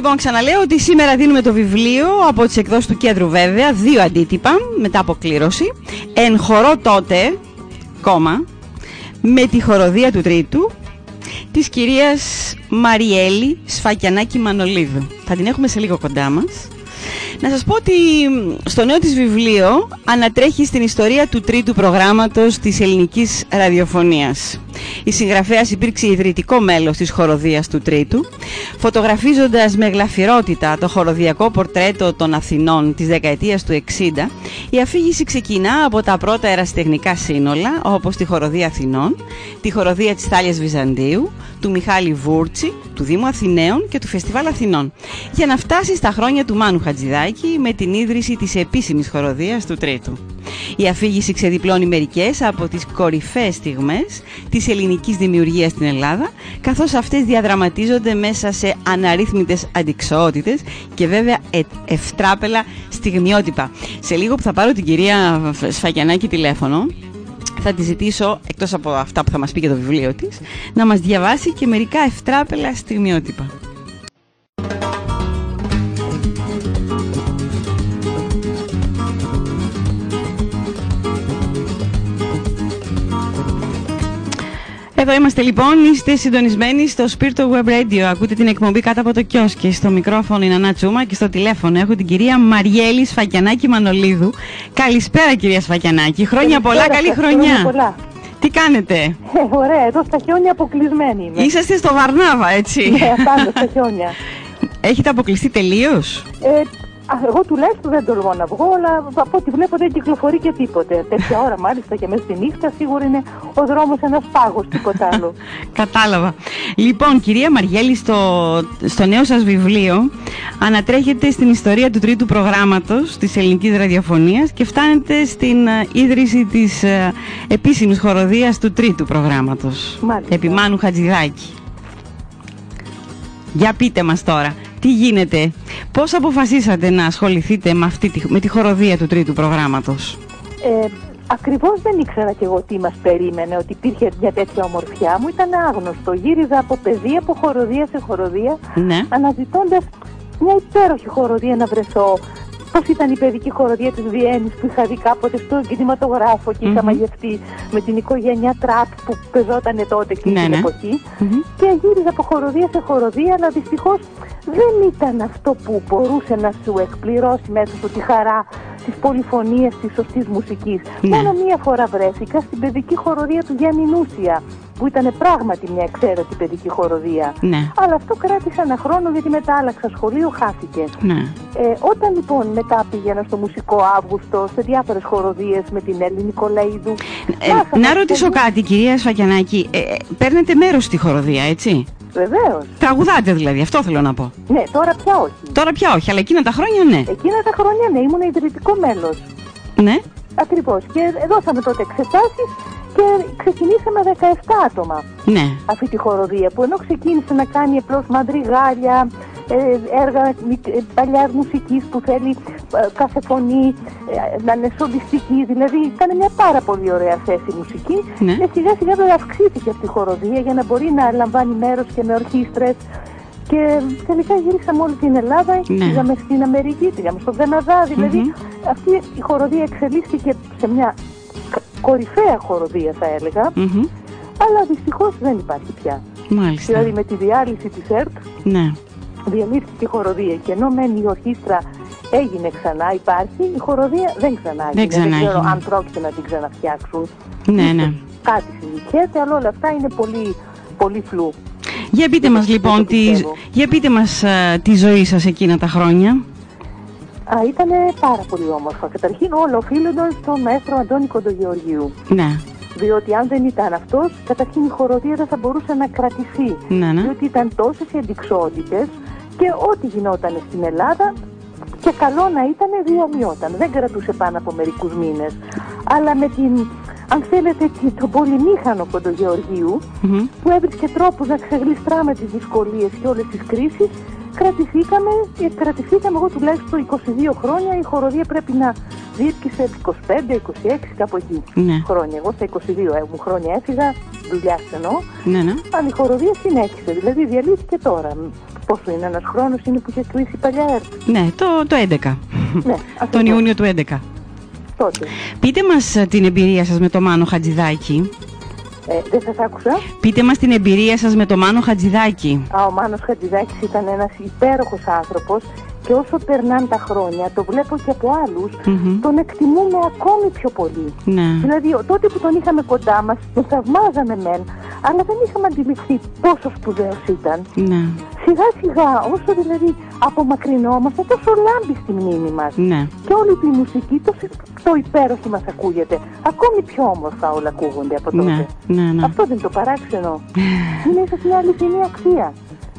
Λοιπόν, ξαναλέω ότι σήμερα δίνουμε το βιβλίο από τις εκδόσεις του κέντρου βέβαια, δύο αντίτυπα, μετά από κλήρωση. Εν χορό τότε, κόμμα, με τη χοροδία του τρίτου, της κυρίας Μαριέλη Σφακιανάκη Μανολίδου. Θα την έχουμε σε λίγο κοντά μας. Να σας πω ότι στο νέο της βιβλίο ανατρέχει στην ιστορία του τρίτου προγράμματος της ελληνικής ραδιοφωνίας. Η συγγραφέας υπήρξε ιδρυτικό μέλος της χοροδίας του τρίτου, φωτογραφίζοντας με γλαφυρότητα το χοροδιακό πορτρέτο των Αθηνών της δεκαετίας του 60, η αφήγηση ξεκινά από τα πρώτα ερασιτεχνικά σύνολα, όπως τη χοροδία Αθηνών, τη χοροδία της Θάλιας Βυζαντίου, του Μιχάλη Βούρτσι, του Δήμου Αθηναίων και του Φεστιβάλ Αθηνών, για να φτάσει στα χρόνια του Μάνου Χατζηδάκη με την ίδρυση της επίσημης χοροδίας του Τρίτου. Η αφήγηση ξεδιπλώνει μερικές από τις κορυφαίες στιγμές της ελληνικής δημιουργίας στην Ελλάδα, καθώς αυτές διαδραματίζονται μέσα σε αναρρύθμιτες αντικσοότητες και βέβαια ε, ευτράπελα στιγμιότυπα. Σε λίγο που θα πάρω την κυρία Σφακιανάκη τηλέφωνο, θα τη ζητήσω, εκτός από αυτά που θα μας πει και το βιβλίο της, να μας διαβάσει και μερικά ευτράπελα στιγμιότυπα. Εδώ είμαστε λοιπόν, είστε συντονισμένοι στο Spirito Web Radio. Ακούτε την εκπομπή κάτω από το κιόσκι. Στο μικρόφωνο είναι Ανά Τσούμα και στο τηλέφωνο έχω την κυρία Μαριέλη Σφακιανάκη Μανολίδου. Καλησπέρα κυρία Σφακιανάκη. Χρόνια πολλά, καλή χρονιά. Πολλά. Τι κάνετε; Ε, ωραία, εδώ στα χιόνια αποκλεισμένοι είμαι. Είσαστε στο Βαρνάβα, έτσι. Ναι, πάνω στα χιόνια. Έχετε αποκλειστεί τελείως; Ε, Α, εγώ τουλάχιστον δεν τολμώ να βγω, αλλά από ό,τι βλέπω δεν κυκλοφορεί και τίποτε. Τέτοια ώρα μάλιστα και μέσα στη νύχτα σίγουρα είναι ο δρόμος ένας πάγος, τίποτα άλλο. Κατάλαβα. Λοιπόν, κυρία Μαριέλη, στο, στο νέο σας βιβλίο ανατρέχετε στην ιστορία του τρίτου προγράμματος της ελληνικής ραδιοφωνίας και φτάνετε στην uh, ίδρυση της uh, επίσημης χοροδίας του τρίτου προγράμματος. Επί Μάνου Χατζηδάκη. Για πείτε μας τώρα, τι γίνεται, πώς αποφασίσατε να ασχοληθείτε με, αυτή τη, με τη χοροδία του τρίτου προγράμματος; Ε, ακριβώς δεν ήξερα και εγώ τι μας περίμενε, ότι υπήρχε μια τέτοια ομορφιά μου. Ήταν άγνωστο. Γύριζα από παιδεία, από χοροδία σε χοροδία, ναι. αναζητώντας μια υπέροχη χοροδία να βρεθώ. Πώς ήταν η παιδική χοροδία της Βιέννης που είχα δει κάποτε στο κινηματογράφο και είχα μαγευτεί με την οικογένεια Τραπ που πεζόταν τότε και ναι, την ναι. εποχή. Και γύριζα από χοροδία σε χοροδία, αλλά δυστυχώς δεν ήταν αυτό που μπορούσε να σου εκπληρώσει μέσα σου τη χαρά της πολυφωνίας της σωστής μουσικής. Ναι. Μόνο μία φορά βρέθηκα στην παιδική χοροδία του Γιάννη Νούσια, που ήταν πράγματι μια εξαίρετη παιδική χοροδία. Ναι. Αλλά αυτό κράτησε ένα χρόνο γιατί μετά άλλαξα σχολείο, χάθηκε. Ναι. Ε, όταν λοιπόν μετά πήγαινα στο Μουσικό Αύγουστο, σε διάφορες χοροδίες με την Έλλη Νικολαίδου. Ε, μάθαμε να ρωτήσω πολύ- κάτι, κυρία Σφακιανάκη. Ε, ε, παίρνετε μέρος στη χοροδία, έτσι; Βεβαίως. Τραγουδάτε δηλαδή, αυτό θέλω να πω. Ναι, τώρα πια όχι. Τώρα πια όχι, αλλά εκείνα τα χρόνια ναι. Εκείνα τα χρόνια ναι, ήμουν ιδρυτικό μέλος. Ναι. Ακριβώς. Και δώσαμε τότε εξετάσεις και ξεκινήσαμε 17 άτομα Ναι. αυτή τη χοροδία που ενώ ξεκίνησε να κάνει απλώς μαντριγάλια, ε, έργα μικ- ε, παλιάς μουσικής που θέλει ε, κάθε φωνή ε, να είναι σολιστική, δηλαδή ήταν μια πάρα πολύ ωραία θέση μουσική Ναι. και σιγά σιγά βέβαια αυξήθηκε αυτή η χοροδία για να μπορεί να λαμβάνει μέρος και με ορχήστρες και τελικά γύρισαμε όλη την Ελλάδα, Ναι. πήγαμε στην Αμερική, πήγαμε στον Καναδά, δηλαδή Μμμ. αυτή η χοροδία εξελίσθηκε σε μια κα- κορυφαία χοροδία θα έλεγα, Μμμ. αλλά δυστυχώς δεν υπάρχει πια. Μάλιστα. Δηλαδή με τη διάλυση της ΕΡΤ Ναι. διαλύθηκε η χοροδία και ενώ μένει η ορχήστρα έγινε ξανά, υπάρχει, η χοροδία δεν ξανά έγινε. ξανά ξέρω έγινε. αν πρόκειται να την ξαναφτιάξουν. Ναι, Ίσως ναι. Κάτι συνεχίζεται, αλλά όλα αυτά είναι πολύ, πολύ φλού. Για πείτε μας Δεν λοιπόν, το τη, πιστεύω. για πείτε μας α, τη ζωή σας εκείνα τα χρόνια. Α, ήταν πάρα πολύ όμορφα. Καταρχήν όλα οφείλονταν στον μέστρο Αντώνη Κοντογεωργίου. Ναι. Διότι αν δεν ήταν αυτός, καταρχήν η χοροδία δεν θα μπορούσε να κρατηθεί. Ναι, ναι. Διότι ήταν τόσες οι αντικσότητες και ό,τι γινόταν στην Ελλάδα και καλό να ήταν διαλυόταν. Δεν κρατούσε πάνω από μερικούς μήνες. Αλλά με την, αν θέλετε, την- τον πολυμήχανο Κοντογεωργίου Μμμ. που έβρισκε τρόπους να ξεγλιστράμε τις δυσκολίες και όλες τις κρίσεις, κρατηθήκαμε, και κρατηθήκαμε εγώ τουλάχιστον 22 χρόνια, η χοροδία πρέπει να διήρκησε 25, 26, κάπου εκεί Ναι. χρόνια. Εγώ στα 22 ε, μου χρόνια έφυγα, δουλειά εννοώ, Ναι, ναι. αλλά η χοροδία συνέχισε, δηλαδή διαλύθηκε τώρα. Πόσο είναι ένας χρόνος είναι που είχε κλείσει η παλιά ΕΡΤ. Ναι, το, το 11. Ναι, Τον ακριβώς, Ιούνιο του 11. Τότε. Πείτε μας ε, την εμπειρία σας με το Μάνο Χατζηδάκη. Ε, δεν σας άκουσα. Πείτε μας την εμπειρία σας με το Μάνο Χατζηδάκη. Α, ο Μάνος Χατζηδάκης ήταν ένας υπέροχος άνθρωπος και όσο περνάνε τα χρόνια, το βλέπω και από άλλους, Μμμ. τον εκτιμούμε ακόμη πιο πολύ. Ναι. Δηλαδή, ο- τότε που τον είχαμε κοντά μας, τον θαυμάζαμε μεν, αλλά δεν είχαμε αντιληφθεί πόσο σπουδαίος ήταν. Ναι. Σιγά σιγά, όσο δηλαδή απομακρυνόμαστε, τόσο λάμπει στη μνήμη μας. Ναι. Και όλη τη μουσική, τόσο το υπέροχη μας ακούγεται. Ακόμη πιο όμορφα όλα ακούγονται από τότε. Ναι, ναι, ναι. Αυτό δεν είναι το παράξενο. είναι ίσως μια αληθινή αξία.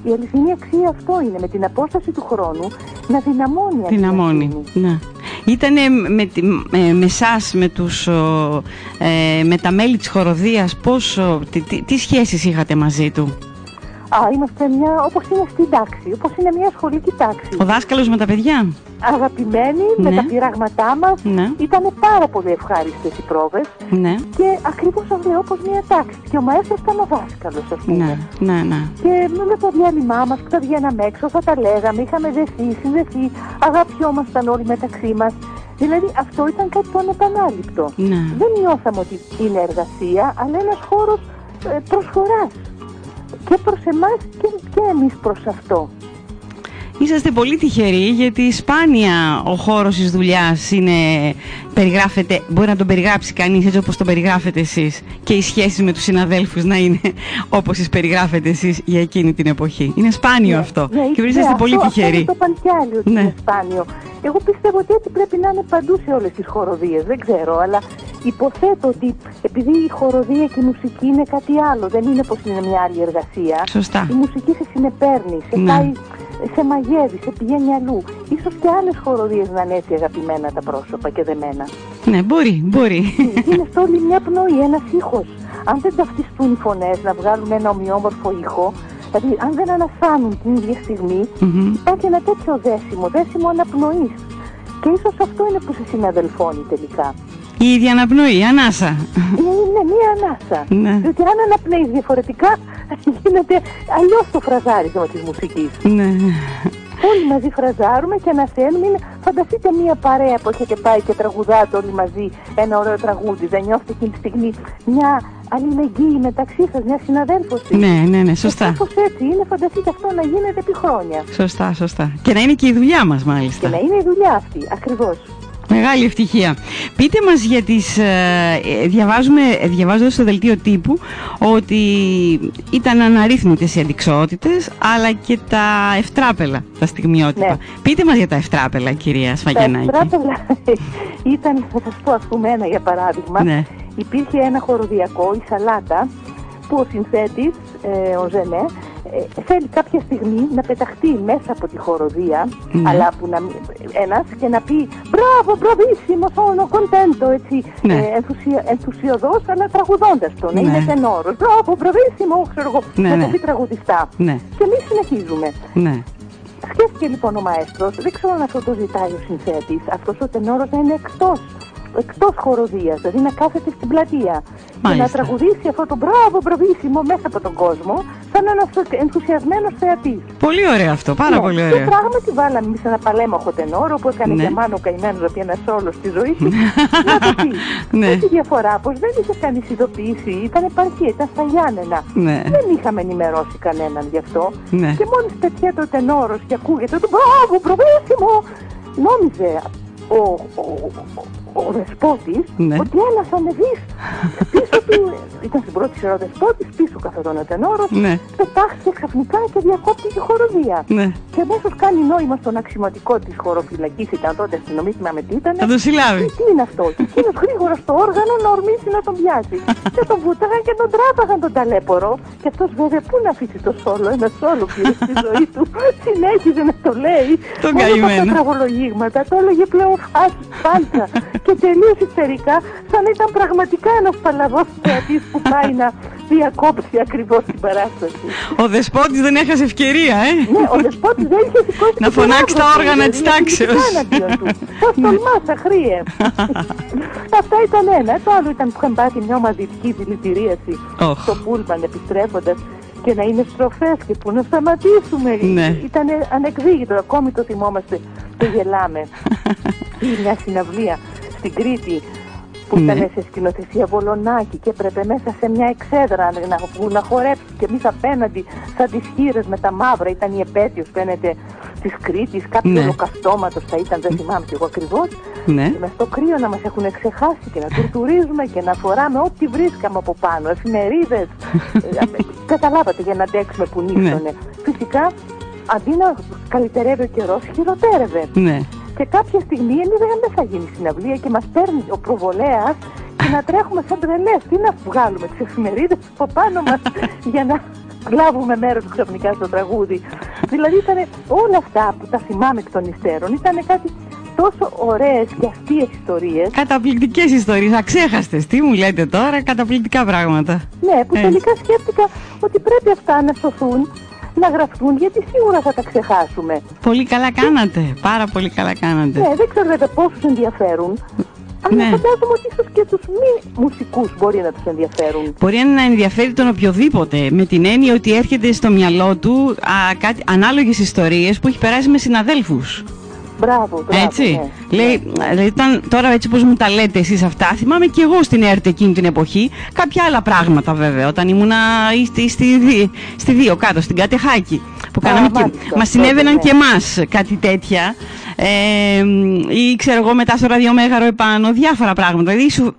Η αληθινή αξία αυτό είναι, με την απόσταση του χρόνου, να δυναμώνει αυτή Την η αμόνη. ευθύνη. Ναι. Ήτανε με, τη- ε, με εσάς, με, τους, ο, ε, με τα μέλη της χοροδίας, πώς, ο, τι, τι, τι σχέσεις είχατε μαζί του; Α, είμαστε μια, όπως είναι στην τάξη, όπως είναι μια σχολική τάξη. Ο δάσκαλος με τα παιδιά. Αγαπημένοι, με Ναι. τα πειράγματά μας, Ναι. ήταν πάρα πολύ ευχάριστες οι πρόβες Ναι. και ακριβώς αυτό λέω, όπως μια τάξη. Και ο μαέστρος ήταν ο δάσκαλος, ας πούμε. Ναι, ναι, ναι. Και με το διάλειμμά μας που τα βγαίναμε έξω, θα τα λέγαμε, είχαμε δεθεί, συνδεθεί, αγαπιόμασταν όλοι μεταξύ μας. Δηλαδή αυτό ήταν κάτι το ανεπανάληπτο. Ναι. Δεν νιώθαμε ότι είναι εργασία, αλλά ένας χώρος ε, προσφοράς. Και προς εμάς και, και εμείς προς αυτό. Είσαστε πολύ τυχεροί γιατί σπάνια ο χώρος της δουλειάς είναι, περιγράφεται, μπορεί να τον περιγράψει κανείς έτσι όπως τον περιγράφετε εσείς και οι σχέσεις με τους συναδέλφους να είναι όπως τις περιγράφετε εσείς για εκείνη την εποχή. Είναι σπάνιο αυτό Ναι, και ναι, είσαστε πολύ αυτό, τυχεροί. Αυτό το είπαν κι άλλοι ότι Ναι. είναι σπάνιο. Εγώ πιστεύω ότι έτσι πρέπει να είναι παντού σε όλες τις χοροδίες. Δεν ξέρω, αλλά υποθέτω ότι επειδή η χοροδία και η μουσική είναι κάτι άλλο, δεν είναι πως είναι μια άλλη εργασία. Σωστά. Η μουσική σε συνεπέρνει, σε Ναι. πάει, σε μαγεύει, σε πηγαίνει αλλού. Ίσως και άλλες χοροδίες να είναι έτσι αγαπημένα τα πρόσωπα και δεμένα. Ναι, μπορεί, μπορεί. είναι όλη μια πνοή, ένας ήχος. Αν δεν ταυτιστούν οι φωνές να βγάλουν ένα ομοιόμορφο ήχο, δηλαδή αν δεν ανασάνουν την ίδια στιγμή, Μμμ. υπάρχει ένα τέτοιο δέσιμο, δέσιμο αναπνοής. Και ίσως αυτό είναι που σε συναδελφώνει τελικά. Η ίδια αναπνοή, η ανάσα. Είναι μία ανάσα. Ναι. Διότι αν αναπνέεις διαφορετικά, γίνεται αλλιώς το φραζάρισμα της μουσικής. Ναι. Όλοι μαζί φραζάρουμε και ανασένουμε. Είναι... Φανταστείτε μία παρέα που έχετε πάει και τραγουδάτε όλοι μαζί ένα ωραίο τραγούδι. Δεν νιώθετε εκείνη τη στιγμή μια αλληλεγγύη μεταξύ σας, μια συναδέλφωση. Ναι, ναι, ναι, σωστά. Κάπως έτσι είναι, φανταστείτε αυτό να γίνεται επί χρόνια. Σωστά, σωστά. Και να είναι και η δουλειά μας Και μάλιστα. να είναι η δουλειά αυτή, ακριβώς. Μεγάλη ευτυχία. Πείτε μας για τις... Ε, ε, διαβάζουμε, ε, διαβάζοντας στο δελτίο τύπου ότι ήταν αναρρύθμιτες οι αντικσότητες αλλά και τα ευτράπελα, τα στιγμιότυπα. Ναι. Πείτε μας για τα ευτράπελα, κυρία Τα Σφαγιανάκη. ευτράπελα ήταν, θα σας πω ας πούμε ένα για παράδειγμα. Ναι. Υπήρχε ένα χοροδιακό, η Σαλάτα, που ο συνθέτης, ε, ο Ζενέ, ε, θέλει κάποια στιγμή να πεταχτεί μέσα από τη χοροδία, Ναι. αλλά που να, μην- ένας και να πει «Μπράβο, μπραβίσιμο, sono contento», έτσι, Ναι. ε, ενθουσια, ενθουσιοδός, αλλά τραγουδώντας τον, να Ναι. είναι τενόρος. «Μπράβο, μπραβίσιμο», ξέρω εγώ, Ναι, να ναι. το πει τραγουδιστά. Ναι, Και εμείς συνεχίζουμε. ναι. Σκέφτηκε λοιπόν ο μαέστρος, δεν ξέρω αν αυτό το ζητάει ο συνθέτης, αυτός ο τενόρος να είναι εκτός, εκτός χοροδίας, δηλαδή να κάθεται στην πλατεία και Μάλιστα. να τραγουδήσει αυτό το μπράβο μπραβίσιμο μέσα από τον κόσμο, σαν ένας ενθουσιασμένος θεατής. Πολύ ωραίο αυτό, πάρα Ναι, πολύ Και ωραίο. πράγματι βάλαμε εμείς ένα παλέμαχο τενόρο που έκανε Ναι. και μάνο καημένος να πει ένα σόλος στη ζωή του. να το πει. Ναι. Με τη διαφορά πως δεν είχε κανείς ειδοποιήσει, ήταν επαρχία, ήταν στα Γιάννενα. Ναι, Δεν είχαμε ενημερώσει κανέναν γι' αυτό. ναι. Και μόλις πετιέται ο τενόρος και ακούγεται το μπράβο, προβέσιμο, νόμιζε ο, ο, ο, ο δεσπότης Ναι. ότι ένας θα ανεβείς πίσω του, ήταν στην πρώτη σειρά ο δεσπότης, πίσω καθόταν ο τενόρος, Ναι. πετάχθηκε ξαφνικά και διακόπτει τη χοροδία. Ναι. Και αμέσως κάνει νόημα στον αξιωματικό της χωροφυλακής, ήταν τότε αστυνομική, θυμάμαι τι ήταν. Θα το συλλάβει. Τι είναι αυτό, και εκείνος γρήγορα στο όργανο να ορμήσει να τον πιάσει. και τον βούταγαν και τον τράβαγαν τον ταλέπορο. Και αυτός βέβαια πού να αφήσει το σόλο, ένα σόλο πήρε στη ζωή του. Συνέχιζε να το λέει. Τον Όλα καημένο. αυτά τα τραγολογίγματα, το έλεγε πλέον φάση, φάλτσα. Και τελείως ιστερικά, σαν να ήταν πραγματικά ένας παλαβός θεατής που πάει να διακόψει ακριβώς την παράσταση. Ο δεσπότης δεν έχασε ευκαιρία, ε; Ναι, ο δεσπότης δεν είχε σηκώσει Να και φωνάξει τον τα άβρο του, όργανα δηλαδή, της γιατί τάξεως. ήταν εναντίον του. Πώς τολμάς, αχρήε. Αυτά ήταν ένα. Το άλλο ήταν που είχαν πάθει μια ομαδική δηλητηρίαση Οχ. στο πούλμαν επιστρέφοντας και να είναι στροφές και που να σταματήσουμε. Ναι. Ήταν ανεκδίγητο, ακόμη το θυμόμαστε, το γελάμε. Ή μια συναυλία στην Κρήτη που Ναι. ήταν σε σκηνοθεσία Βολονάκη και έπρεπε μέσα σε μια εξέδρα να, που να χορέψει και εμείς απέναντι σαν τις χείρες με τα μαύρα ήταν η επέτειος φαίνεται της Κρήτης, κάποιος Ναι. ολοκαυτώματος θα ήταν, δεν θυμάμαι και εγώ ακριβώς Ναι. και μες στο κρύο να μας έχουν ξεχάσει και να τουρτουρίζουμε και να φοράμε ό,τι βρίσκαμε από πάνω, εφημερίδες. Ε, Καταλάβατε για να αντέξουμε που νύχτωνε. Φυσικά, αντί να καλυτερεύει ο καιρός, χειροτέρευε. Ναι. Και κάποια στιγμή εμείς λέγαμε δεν θα γίνει συναυλία και μας παίρνει ο προβολέας και να τρέχουμε σαν τρελές. Τι να βγάλουμε τις εφημερίδες από πάνω μας για να λάβουμε μέρος ξαφνικά στο τραγούδι. Δηλαδή ήταν όλα αυτά που τα θυμάμαι εκ των υστέρων. Ήταν κάτι τόσο ωραίες και αστείες ιστορίες. Καταπληκτικές ιστορίες, αξέχαστε. Τι μου λέτε τώρα, καταπληκτικά πράγματα. Ναι, που Ε. τελικά σκέφτηκα ότι πρέπει αυτά να σωθούν, να γραφτούν, γιατί σίγουρα θα τα ξεχάσουμε. Πολύ καλά κάνατε. Πάρα πολύ καλά κάνατε. Ναι, δεν ξέρω βέβαια πόσους ενδιαφέρουν, αλλά Ναι. φαντάζομαι ότι ίσως και τους μη μουσικούς μπορεί να τους ενδιαφέρουν. Μπορεί να ενδιαφέρει τον οποιοδήποτε με την έννοια ότι έρχεται στο μυαλό του α, κάτι, ανάλογες ιστορίες που έχει περάσει με συναδέλφους. Μπράβο, μπράβο. Έτσι; ναι. Λέει, δηλαδή, ήταν, τώρα έτσι όπως μου τα λέτε εσείς αυτά, θυμάμαι και εγώ στην ΕΡΤ εκείνη την εποχή κάποια άλλα πράγματα βέβαια, όταν ήμουνα ή στη, στη, δι- στη δύο κάτω, στην Κατεχάκη, που Α, κάναμε και, μάλιστα. μας συνέβαιναν Τότε, ναι. και εμάς κάτι τέτοια. Ε, ή ξέρω εγώ μετά στο ραδιομέγαρο επάνω, διάφορα πράγματα. Δηλαδή σου,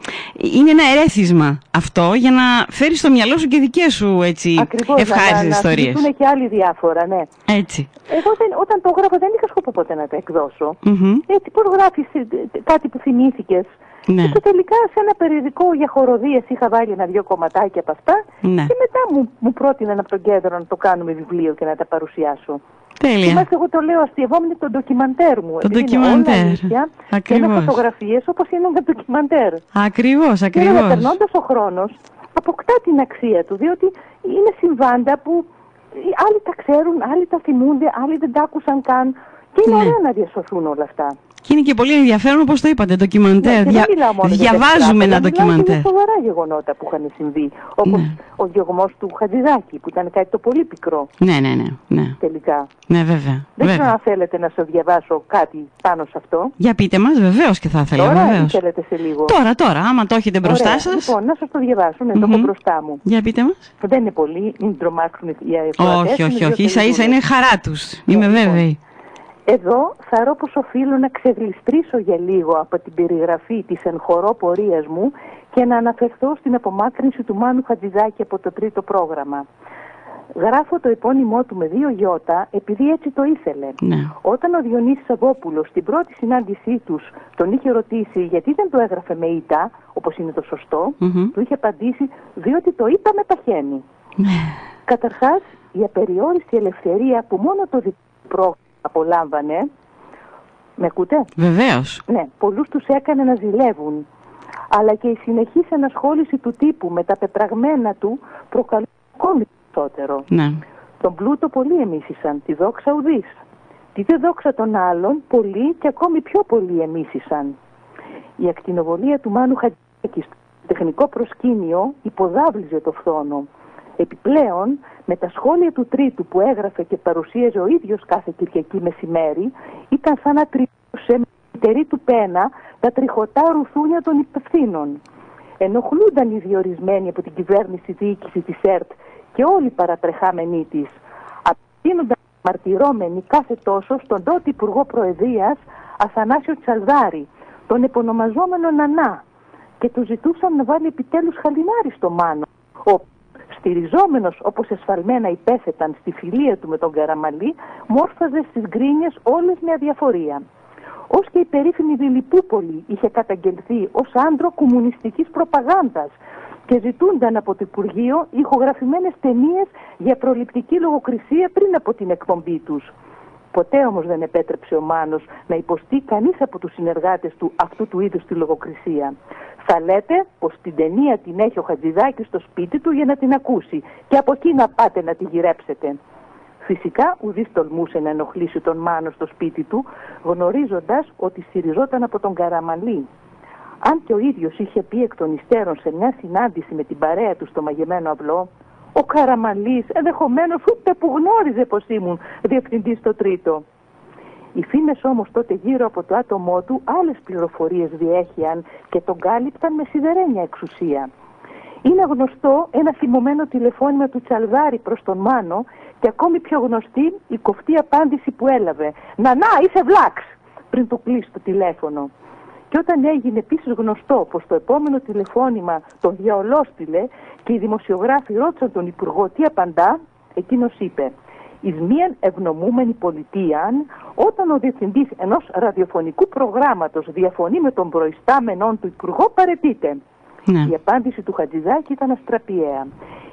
είναι ένα ερέθισμα αυτό για να φέρεις στο μυαλό σου και δικές σου έτσι, Ακριβώς, ευχάριστες να, ιστορίες. Να θυμηθούν και άλλοι διάφορα, ναι. Έτσι. Εγώ δεν, όταν το έγραφα δεν είχα σκοπό ποτέ να τα εκδώσω. Μμμ. Έτσι, πώς γράφεις ε, ε, κάτι που θυμήθηκες. Ναι. Και τελικά σε ένα περιοδικό για χοροδίες είχα βάλει ένα-δυο κομματάκια από αυτά. Ναι. Και μετά μου, μου πρότειναν από τον κέντρο να το κάνουμε βιβλίο και να τα παρουσιάσω. Τέλεια. Είμαστε, εγώ το λέω αστειευόμενη το ντοκιμαντέρ μου. Το επειδή είναι ντοκιμαντέρ. όλα αλήθεια Και Ακριβώς. είναι φωτογραφίες όπως είναι ένα ντοκιμαντέρ. Ακριβώς, Και βέβαια ακριβώς. περνώντα ο χρόνος αποκτά την αξία του, διότι είναι συμβάντα που οι άλλοι τα ξέρουν, άλλοι τα θυμούνται, άλλοι δεν τα άκουσαν καν. Και είναι Ναι. ωραία να διασωθούν όλα αυτά. Και είναι και πολύ ενδιαφέρον όπως το είπατε, ντοκιμαντέρ. Ναι, και Δια- δεν μιλάω μόνο για Διαβάζουμε τεχνικά, ένα μιλάω και ντοκιμαντέρ. για σοβαρά γεγονότα που είχαν συμβεί. Όπως Ναι. ο διωγμός του Χατζηδάκη, που ήταν κάτι το πολύ πικρό Ναι, ναι, ναι, ναι. τελικά. Ναι, βέβαια. Δεν ξέρω βέβαια. αν θέλετε να σας διαβάσω κάτι πάνω σε αυτό. Για πείτε μας, βεβαίως και θα ήθελα, Τώρα ή βεβαίως. θέλετε σε λίγο. Τώρα, τώρα, άμα το έχετε μπροστά Ωραία. σας. Λοιπόν, να σας το διαβάσω, ναι, το έχω Μμμ. μπροστά μου. Για πείτε μας. Δεν είναι πολύ, μην τρομάξουν οι ακροατές, Όχι, είναι όχι, δύο όχι. Ίσα ίσα σελίδες. είναι χαρά τους. Είμαι λοιπόν. βέβαιη. Εδώ θαρώ πως οφείλω να ξεγλιστρήσω για λίγο από την περιγραφή της εν χορό πορείας μου και να αναφερθώ στην απομάκρυνση του Μάνου Χατζηδάκη από το τρίτο πρόγραμμα. Γράφω το επώνυμό του με δύο γιώτα επειδή έτσι το ήθελε. Ναι. Όταν ο Διονύσης Σαββόπουλος στην πρώτη συνάντησή τους τον είχε ρωτήσει γιατί δεν το έγραφε με ήττα, όπως είναι το σωστό, Μμμ. του είχε απαντήσει διότι το είπα με παχαίνει. Ναι. Καταρχάς, η απεριόριστη ελευθερία που μόνο το δικό πρόγραμμα απολάμβανε, με ακούτε; Βεβαίως. Ναι, πολλούς τους έκανε να ζηλεύουν. Αλλά και η συνεχής ενασχόληση του τύπου με τα πεπραγμένα του προκαλεί ακόμη περισσότερο. Ναι. Τον πλούτο πολλοί εμίσησαν, τη δόξα ουδής. Τη δε δόξα των άλλων πολλοί και ακόμη πιο πολλοί εμίσησαν. Η ακτινοβολία του Μάνου Χατζάκη στο τεχνικό προσκήνιο υποδάβλιζε το φθόνο. Επιπλέον, με τα σχόλια του τρίτου που έγραφε και παρουσίαζε ο ίδιος κάθε Κυριακή μεσημέρι, ήταν σαν να τριχούσε με τη τερή του πένα τα τριχωτά ρουθούνια των υπευθύνων. Ενοχλούνταν οι διορισμένοι από την κυβέρνηση διοίκηση της ΕΡΤ και όλοι οι παρατρεχάμενοι της. Απευθύνονταν μαρτυρώμενοι κάθε τόσο στον τότε Υπουργό Προεδρίας Αθανάσιο Τσαλδάρη, τον επωνομαζόμενο Νανά, και του ζητούσαν να βάλει επιτέλους χαλινάρι στο Μάνο, ο στηριζόμενος όπως εσφαλμένα υπέθεταν στη φιλία του με τον Καραμαλή, μόρφαζε στις γκρίνιες όλες με αδιαφορία. Ως και η περίφημη Δηληπούπολη είχε καταγγελθεί ως άντρο κομμουνιστικής προπαγάνδας και ζητούνταν από το Υπουργείο ηχογραφημένες ταινίες για προληπτική λογοκρισία πριν από την εκπομπή τους. Ποτέ όμως δεν επέτρεψε ο Μάνος να υποστεί κανείς από τους συνεργάτες του αυτού του είδους τη λογοκρισία. Θα λέτε πως την ταινία την έχει ο Χατζηδάκης στο σπίτι του για να την ακούσει και από εκεί να πάτε να τη γυρέψετε. Φυσικά ουδής τολμούσε να ενοχλήσει τον Μάνο στο σπίτι του, γνωρίζοντας ότι στηριζόταν από τον Καραμαλή. Αν και ο ίδιος είχε πει εκ των υστέρων σε μια συνάντηση με την παρέα του στο μαγεμένο αυλό, ο Καραμαλής, ενδεχομένως ούτε που γνώριζε πως ήμουν διευθυντής στο τρίτο. Οι φήμες όμως τότε γύρω από το άτομό του άλλες πληροφορίες διέχειαν και τον κάλυπταν με σιδερένια εξουσία. Είναι γνωστό ένα θυμωμένο τηλεφώνημα του Τσαλδάρη προς τον Μάνο και ακόμη πιο γνωστή η κοφτή απάντηση που έλαβε «Να, να, είσαι βλάξ» πριν το κλείσει το τηλέφωνο. Και όταν έγινε επίσης γνωστό πως το επόμενο τηλεφώνημα τον διαολόστηλε και οι δημοσιογράφοι ρώτησαν τον Υπουργό τι απαντά, εκείνος είπε εις μίαν ευνομούμενη πολιτεία, όταν ο διευθυντής ενός ραδιοφωνικού προγράμματος διαφωνεί με τον προϊστάμενον του Υπουργό, παρετείται. Ναι. Η απάντηση του Χατζηδάκη ήταν αστραπιαία.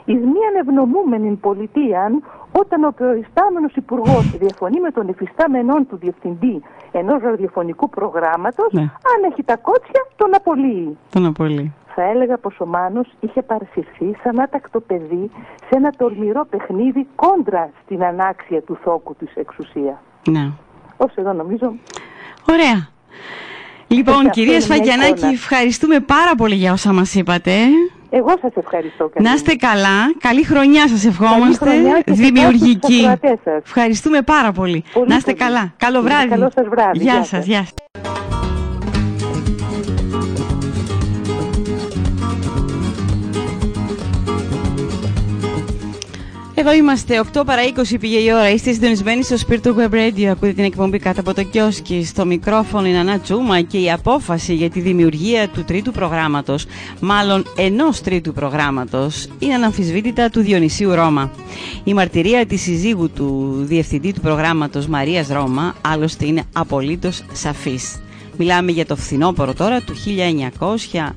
Εις μίαν ευνομούμενη πολιτεία, όταν ο προϊστάμενος υπουργός διαφωνεί με τον εφιστάμενον του διευθυντή ενός ραδιοφωνικού προγράμματος, ναι. αν έχει τα κότσια, τον απολύει. Τον απολύει θα έλεγα πως ο Μάνος είχε παρασυρθεί σαν άτακτο παιδί σε ένα τολμηρό παιχνίδι κόντρα στην ανάξια του θόκου της εξουσίας. Ναι. Όσο εδώ νομίζω... Ωραία. Λοιπόν, κυρία Σφαγιανάκη, ευχαριστούμε πάρα πολύ για όσα μας είπατε. Εγώ σας ευχαριστώ. Να είστε καλά. Καλή χρονιά σας ευχόμαστε. Δημιουργική. Ευχαριστούμε πάρα πολύ. να είστε καλά. Καλό βράδυ. Καλό σας βράδυ. Γεια, σας. Γεια σας. Εδώ είμαστε, 8 παρά 20 πήγε η ώρα. Είστε συντονισμένοι στο Spirit Web Radio. Ακούτε την εκπομπή κάτω από το κιόσκι. Στο μικρόφωνο είναι Ανά Τσούμα και η απόφαση για τη δημιουργία του τρίτου προγράμματος, μάλλον ενός τρίτου προγράμματος, είναι αναμφισβήτητα του Διονυσίου Ρώμα. Η μαρτυρία της συζύγου του διευθυντή του προγράμματος Μαρίας Ρώμα, άλλωστε, είναι απολύτως σαφής. Μιλάμε για το φθινόπωρο τώρα του 1900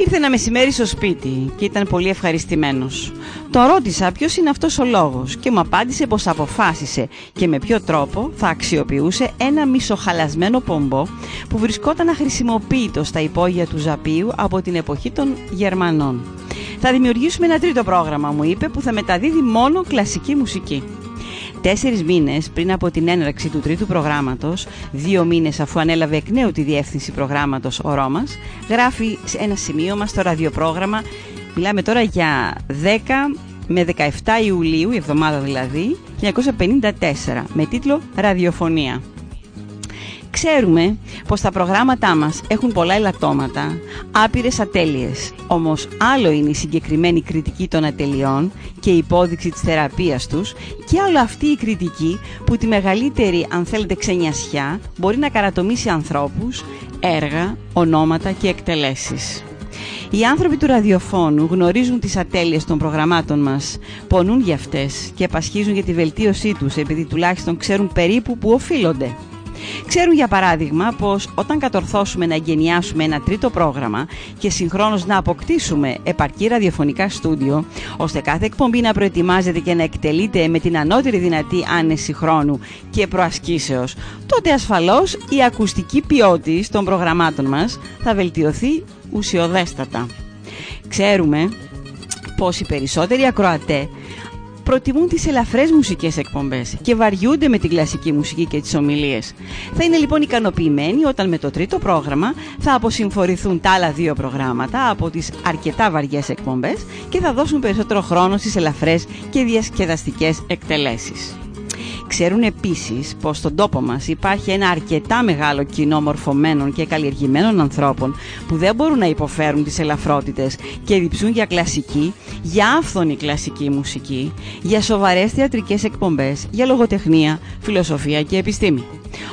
Ήρθε ένα μεσημέρι στο σπίτι και ήταν πολύ ευχαριστημένος. Το ρώτησα ποιος είναι αυτός ο λόγος και μου απάντησε πως αποφάσισε και με ποιο τρόπο θα αξιοποιούσε ένα μισοχαλασμένο πομπό που βρισκόταν αχρησιμοποιητό στα υπόγεια του Ζαπίου από την εποχή των Γερμανών. Θα δημιουργήσουμε ένα τρίτο πρόγραμμα, μου είπε, που θα μεταδίδει μόνο κλασική μουσική. Τέσσερις μήνες πριν από την έναρξη του τρίτου προγράμματος, δύο μήνες αφού ανέλαβε εκ νέου τη διεύθυνση προγράμματος ο Ρώμας, γράφει ένα σημείωμα στο ραδιοπρόγραμμα. Μιλάμε τώρα για 10 με 17 Ιουλίου, η εβδομάδα δηλαδή, 1954, με τίτλο Ραδιοφωνία. Ξέρουμε πως τα προγράμματά μας έχουν πολλά ελαττώματα, άπειρες ατέλειες. Όμως άλλο είναι η συγκεκριμένη κριτική των ατελειών και η υπόδειξη της θεραπείας τους και άλλο αυτή η κριτική που τη μεγαλύτερη αν θέλετε ξενιασιά μπορεί να καρατομήσει ανθρώπους, έργα, ονόματα και εκτελέσεις. Οι άνθρωποι του ραδιοφώνου γνωρίζουν τις ατέλειες των προγραμμάτων μας, πονούν για αυτές και επασχίζουν για τη βελτίωσή τους επειδή τουλάχιστον ξέρουν περίπου που οφείλονται. Ξέρουν για παράδειγμα πως όταν κατορθώσουμε να εγκαινιάσουμε ένα τρίτο πρόγραμμα και συγχρόνως να αποκτήσουμε επαρκή ραδιοφωνικά στούντιο, ώστε κάθε εκπομπή να προετοιμάζεται και να εκτελείται με την ανώτερη δυνατή άνεση χρόνου και προασκήσεως, τότε ασφαλώς η ακουστική ποιότητα των προγραμμάτων μας θα βελτιωθεί ουσιοδέστατα. Ξέρουμε πως οι περισσότεροι ακροατές προτιμούν τις ελαφρές μουσικές εκπομπές και βαριούνται με την κλασική μουσική και τις ομιλίες. Θα είναι λοιπόν ικανοποιημένοι όταν με το τρίτο πρόγραμμα θα αποσυμφορηθούν τα άλλα δύο προγράμματα από τις αρκετά βαριές εκπομπές και θα δώσουν περισσότερο χρόνο στις ελαφρές και διασκεδαστικές εκτελέσεις. Ξέρουν επίσης πως στον τόπο μας υπάρχει ένα αρκετά μεγάλο κοινό μορφωμένων και καλλιεργημένων ανθρώπων που δεν μπορούν να υποφέρουν τις ελαφρότητες και διψούν για κλασική, για άφθονη κλασική μουσική, για σοβαρές θεατρικές εκπομπές, για λογοτεχνία, φιλοσοφία και επιστήμη.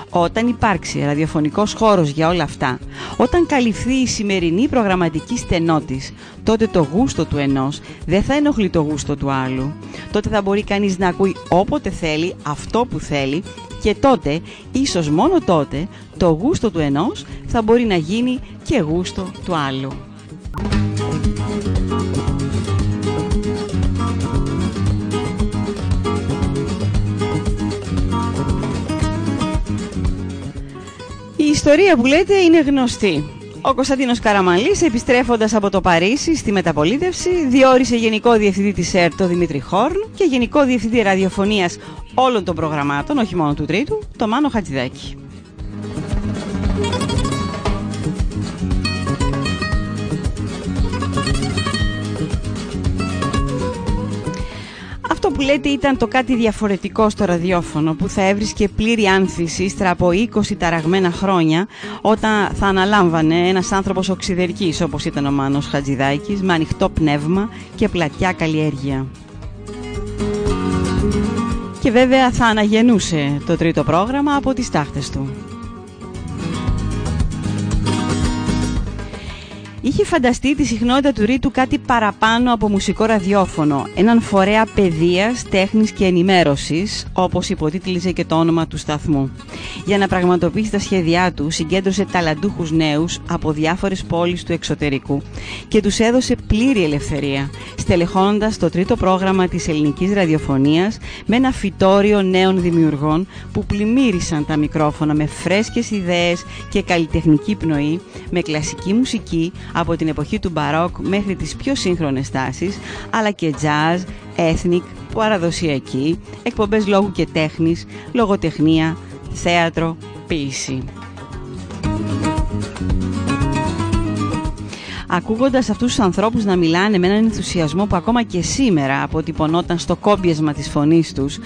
Όταν υπάρξει ραδιοφωνικός χώρος για όλα αυτά, όταν καλυφθεί η σημερινή προγραμματική στενότης, τότε το γούστο του ενός δεν θα ενοχλεί το γούστο του άλλου. Τότε θα μπορεί κανείς να ακούει όποτε θέλει αυτό που θέλει και τότε, ίσως μόνο τότε, το γούστο του ενός θα μπορεί να γίνει και γούστο του άλλου. Ιστορία που λέτε είναι γνωστή. Ο Κωνσταντίνος Καραμαλής, επιστρέφοντας από το Παρίσι στη μεταπολίτευση, διόρισε Γενικό Διευθυντή της ΕΡΤ το Δημήτρη Χόρν και Γενικό Διευθυντή Ραδιοφωνίας όλων των προγραμμάτων, όχι μόνο του Τρίτου, το Μάνο Χατζηδάκη. Που λέτε ήταν το κάτι διαφορετικό στο ραδιόφωνο που θα έβρισκε πλήρη άνθηση ύστερα από 20 ταραγμένα χρόνια όταν θα αναλάμβανε ένας άνθρωπος οξυδερκής όπως ήταν ο Μάνος Χατζηδάκης με ανοιχτό πνεύμα και πλατιά καλλιέργεια. Και βέβαια θα αναγεννούσε το τρίτο πρόγραμμα από τις τάχτες του. Είχε φανταστεί τη συχνότητα του ρήτου κάτι παραπάνω από μουσικό ραδιόφωνο, έναν φορέα παιδείας, τέχνης και ενημέρωσης, όπως υποτίτλιζε και το όνομα του σταθμού. Για να πραγματοποιήσει τα σχέδιά του, συγκέντρωσε ταλαντούχους νέους από διάφορες πόλεις του εξωτερικού και τους έδωσε πλήρη ελευθερία, στελεχώνοντας το τρίτο πρόγραμμα της ελληνικής ραδιοφωνίας με ένα φυτόριο νέων δημιουργών που πλημμύρισαν τα μικρόφωνα με φρέσκες ιδέες και καλλιτεχνική πνοή, με κλασική μουσική, από την εποχή του μπαρόκ μέχρι τις πιο σύγχρονες τάσεις, αλλά και jazz, ethnic, παραδοσιακή, εκπομπές λόγου και τέχνης, λογοτεχνία, θέατρο, ποίηση. Ακούγοντας αυτούς τους ανθρώπους να μιλάνε με έναν ενθουσιασμό που ακόμα και σήμερα αποτυπωνόταν στο κόμπιασμα της φωνής τους,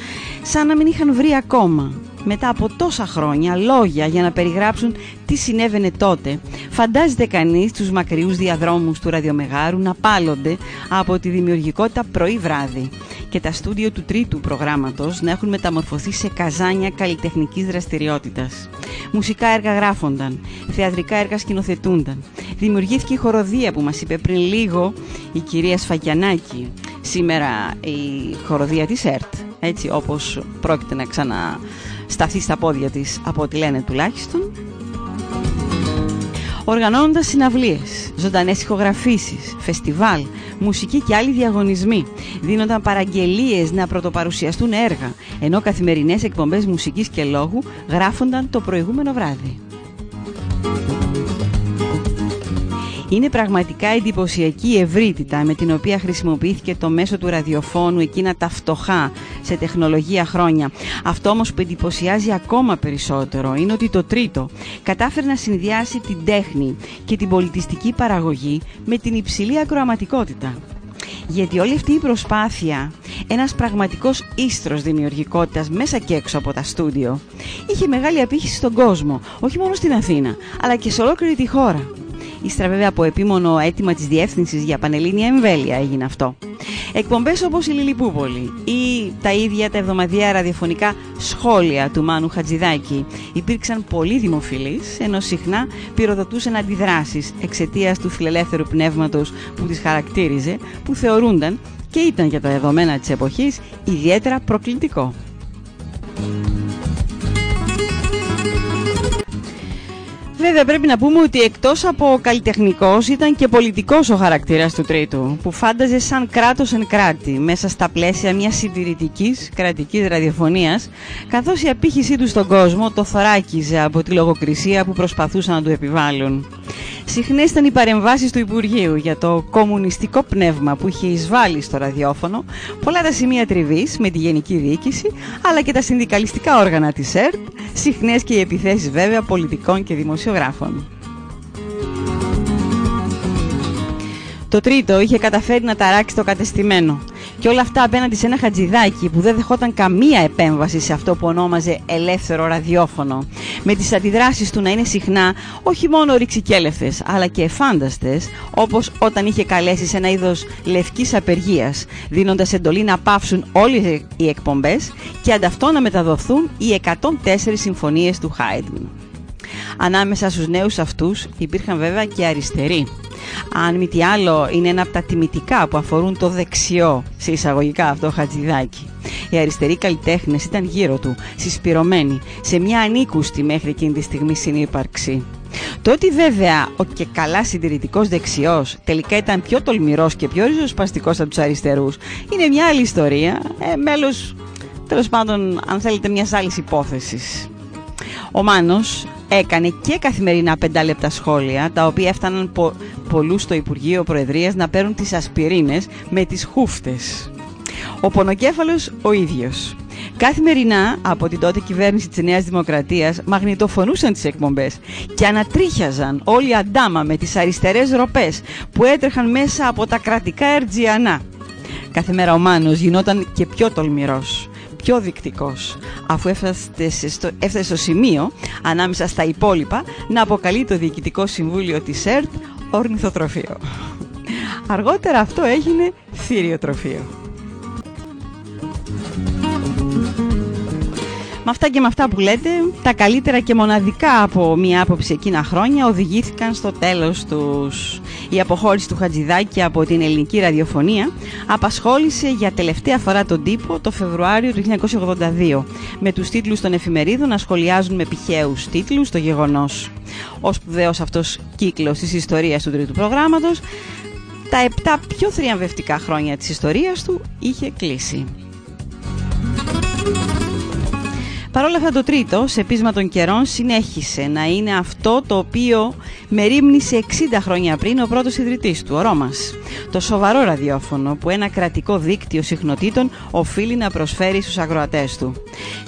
σαν να μην είχαν βρει ακόμα μετά από τόσα χρόνια λόγια για να περιγράψουν τι συνέβαινε τότε. Φαντάζεται κανείς τους μακριούς διαδρόμους του ραδιομεγάρου να πάλλονται από τη δημιουργικότητα πρωί-βράδυ και τα στούντιο του τρίτου προγράμματος να έχουν μεταμορφωθεί σε καζάνια καλλιτεχνικής δραστηριότητας. Μουσικά έργα γράφονταν, θεατρικά έργα σκηνοθετούνταν. Δημιουργήθηκε η χοροδία που μας είπε πριν λίγο η κυρία Σφακιανάκη. Σήμερα η χοροδία της ΕΡΤ, έτσι όπως πρόκειται να ξανα σταθεί στα πόδια της από ό,τι λένε τουλάχιστον οργανώνοντας συναυλίες, ζωντανές ηχογραφήσεις, φεστιβάλ, μουσική και άλλοι διαγωνισμοί. Δίνονταν παραγγελίες να πρωτοπαρουσιαστούν έργα, ενώ καθημερινές εκπομπές μουσικής και λόγου γράφονταν το προηγούμενο βράδυ. Είναι πραγματικά εντυπωσιακή η ευρύτητα με την οποία χρησιμοποιήθηκε το μέσο του ραδιοφώνου εκείνα τα φτωχά σε τεχνολογία χρόνια. Αυτό όμως που εντυπωσιάζει ακόμα περισσότερο είναι ότι το τρίτο κατάφερε να συνδυάσει την τέχνη και την πολιτιστική παραγωγή με την υψηλή ακροαματικότητα. Γιατί όλη αυτή η προσπάθεια, ένας πραγματικός ίστρος δημιουργικότητας μέσα και έξω από τα στούντιο, είχε μεγάλη απήχηση στον κόσμο, όχι μόνο στην Αθήνα, αλλά και σε ολόκληρη τη χώρα. Ύστερα βέβαια από επίμονο αίτημα της Διεύθυνσης για Πανελλήνια Εμβέλεια έγινε αυτό. Εκπομπές όπως η Λιλιπούπολη ή τα ίδια τα εβδομαδιαία ραδιοφωνικά σχόλια του Μάνου Χατζηδάκη υπήρξαν πολύ δημοφιλείς, ενώ συχνά πυροδοτούσαν αντιδράσεις εξαιτίας του φιλελεύθερου πνεύματος που τις χαρακτήριζε, που θεωρούνταν και ήταν για τα δεδομένα της εποχής ιδιαίτερα προκλητικό. Βέβαια πρέπει να πούμε ότι εκτός από καλλιτεχνικός ήταν και πολιτικός ο χαρακτήρας του τρίτου που φάνταζε σαν κράτος εν κράτη μέσα στα πλαίσια μιας συντηρητικής κρατικής ραδιοφωνίας καθώς η απήχησή του στον κόσμο το θωράκιζε από τη λογοκρισία που προσπαθούσαν να του επιβάλλουν. Συχνές ήταν οι παρεμβάσεις του Υπουργείου για το κομμουνιστικό πνεύμα που είχε εισβάλει στο ραδιόφωνο, πολλά τα σημεία τριβής με τη Γενική Διοίκηση, αλλά και τα συνδικαλιστικά όργανα της ΕΡΤ, συχνές και οι επιθέσεις βέβαια πολιτικών και δημοσιογράφων. Το τρίτο είχε καταφέρει να ταράξει το κατεστημένο. Και όλα αυτά απέναντι σε ένα χατζηδάκι που δεν δεχόταν καμία επέμβαση σε αυτό που ονόμαζε ελεύθερο ραδιόφωνο. Με τις αντιδράσεις του να είναι συχνά όχι μόνο ρηξικέλευτες αλλά και εφάνταστες όπως όταν είχε καλέσει σε ένα είδος λευκής απεργίας δίνοντας εντολή να πάυσουν όλες οι εκπομπές και ανταυτό να μεταδοθούν οι 104 συμφωνίες του Χάιντμαν. Ανάμεσα στους νέους αυτούς υπήρχαν βέβαια και αριστεροί αν μη τι άλλο είναι ένα από τα τιμητικά που αφορούν το δεξιό σε εισαγωγικά αυτό χατζηδάκι. Οι αριστεροί καλλιτέχνες ήταν γύρω του, συσπηρωμένοι, σε μια ανήκουστη μέχρι εκείνη τη στιγμή συνύπαρξη. Το ότι βέβαια ο και καλά συντηρητικός δεξιός τελικά ήταν πιο τολμηρός και πιο ριζοσπαστικός από τους αριστερούς είναι μια άλλη ιστορία, ε, μέλος τέλος πάντων αν θέλετε μιας άλλης υπόθεσης. Ο Μάνος έκανε και καθημερινά πεντάλεπτα σχόλια, τα οποία έφταναν πο πολλούς στο Υπουργείο Προεδρίας να παίρνουν τις ασπιρίνες με τις χούφτες. Ο πονοκέφαλος ο ίδιος. Καθημερινά από την τότε κυβέρνηση της Νέας Δημοκρατίας μαγνητοφωνούσαν τις εκπομπές και ανατρίχιαζαν όλοι αντάμα με τις αριστερές ροπές που έτρεχαν μέσα από τα κρατικά ερτζιανά. Κάθε μέρα ο Μάνος γινόταν και πιο τολμηρός, πιο δεικτικός, αφού έφτασε στο, έφτασε στο σημείο, ανάμεσα στα υπόλοιπα, να αποκαλεί το Διοικητικό Συμβούλιο της ΕΡΤ ορνηθοτροφείο. Αργότερα αυτό έγινε θύριοτροφείο. Με αυτά και με αυτά που λέτε, τα καλύτερα και μοναδικά από μία άποψη εκείνα χρόνια οδηγήθηκαν στο τέλος τους. Η αποχώρηση του Χατζηδάκη από την ελληνική ραδιοφωνία απασχόλησε για τελευταία φορά τον τύπο το Φεβρουάριο του 1982, με τους τίτλους των εφημερίδων να σχολιάζουν με πηχαίους τίτλους το γεγονός. Ο σπουδαίος αυτός κύκλος της ιστορίας του τρίτου προγράμματος, τα επτά πιο θριαμβευτικά χρόνια της ιστορίας του είχε κλείσει. Παρ' όλα αυτά το τρίτο, σε πείσμα των καιρών, συνέχισε να είναι αυτό το οποίο μερίμνησε 60 χρόνια πριν ο πρώτος ιδρυτής του, ο Ρώμας. Το σοβαρό ραδιόφωνο που ένα κρατικό δίκτυο συχνοτήτων οφείλει να προσφέρει στους αγροατές του.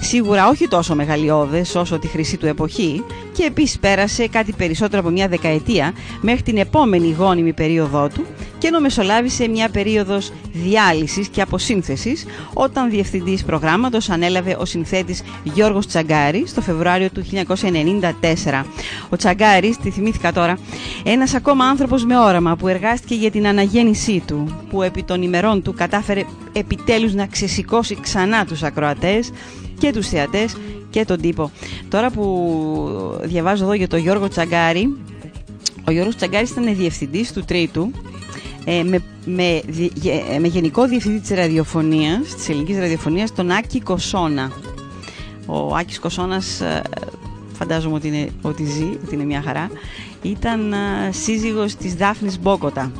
Σίγουρα όχι τόσο μεγαλειώδες όσο τη χρυσή του εποχή και επίσης πέρασε κάτι περισσότερο από μια δεκαετία μέχρι την επόμενη γόνιμη περίοδό του και ενώ μεσολάβησε μια περίοδος διάλυσης και αποσύνθεσης όταν διευθυντής προγράμματος ανέλαβε ο συνθέτης Γιώργος Τσαγκάρης το Φεβρουάριο του 1994. Ο Τσαγκάρης, τη θυμήθηκα τώρα, ένας ακόμα άνθρωπος με όραμα που εργάστηκε για την αναγέννησή του, που επί των ημερών του κατάφερε επιτέλους να ξεσηκώσει ξανά τους ακροατές και τους θεατές και τον τύπο. Τώρα που διαβάζω εδώ για τον Γιώργο Τσαγκάρη, ο Γιώργος Τσαγκάρης ήταν διευθυντής του Τρίτου ε, με, με, ε, με γενικό διευθυντή της ραδιοφωνίας, της ελληνικής ραδιοφωνίας, τον Άκη Κοσόνα. Ο Άκης Κοσόνας, ε, φαντάζομαι ότι, είναι, ότι ζει, ότι είναι μια χαρά, ήταν ε, σύζυγος της Δάφνης Μπόκοτα.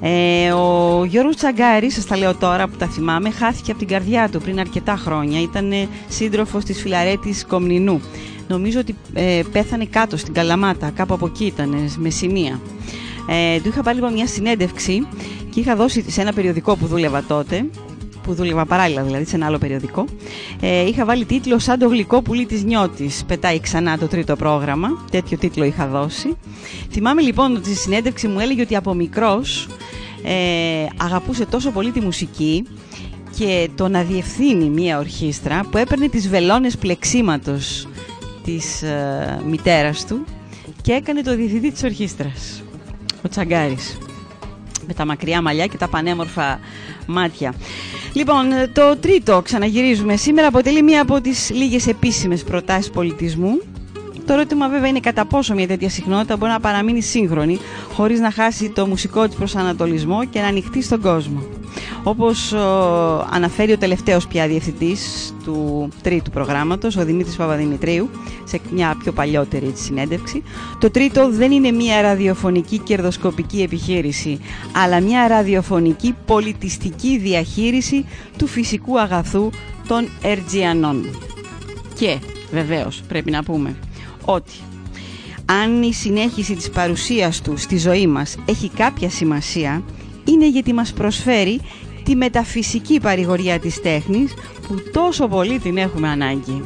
Ε, ο Γιώργος Τσαγκάρης, σας τα λέω τώρα που τα θυμάμαι, χάθηκε από την καρδιά του πριν αρκετά χρόνια. Ήταν σύντροφος της Φιλαρέτης Κομνηνού. Νομίζω ότι ε, πέθανε κάτω στην Καλαμάτα, κάπου από εκεί ήταν, με σημεία. Ε, του είχα πάρει λοιπόν μια συνέντευξη και είχα δώσει σε ένα περιοδικό που δούλευα τότε, που δούλευα παράλληλα δηλαδή σε ένα άλλο περιοδικό. Ε, είχα βάλει τίτλο Σαν το γλυκό πουλί της νιώτης. Πετάει ξανά το τρίτο πρόγραμμα. Τέτοιο τίτλο είχα δώσει. Θυμάμαι λοιπόν ότι στη συνέντευξη μου έλεγε ότι από μικρός ε, αγαπούσε τόσο πολύ τη μουσική και το να διευθύνει μια ορχήστρα που έπαιρνε τις βελόνες πλεξίματος της ε, μητέρας του και έκανε το διευθυντή της ορχήστρας ο Τσαγκάρης με τα μακριά μαλλιά και τα πανέμορφα μάτια. Λοιπόν, το τρίτο ξαναγυρίζουμε σήμερα αποτελεί μία από τις λίγες επίσημες προτάσεις πολιτισμού το ερώτημα βέβαια είναι κατά πόσο μια τέτοια συχνότητα μπορεί να παραμείνει σύγχρονη χωρίς να χάσει το μουσικό της προσανατολισμό και να ανοιχτεί στον κόσμο. Όπως αναφέρει ο τελευταίος πια διευθυντής του τρίτου προγράμματος, ο Δημήτρης Παπαδημητρίου, σε μια πιο παλιότερη συνέντευξη, το τρίτο δεν είναι μια ραδιοφωνική κερδοσκοπική επιχείρηση, αλλά μια ραδιοφωνική πολιτιστική διαχείριση του φυσικού αγαθού των Ερτζιανών. Και βεβαίως πρέπει να πούμε ότι αν η συνέχιση της παρουσίας του στη ζωή μας έχει κάποια σημασία, είναι γιατί μας προσφέρει τη μεταφυσική παρηγοριά της τέχνης που τόσο πολύ την έχουμε ανάγκη.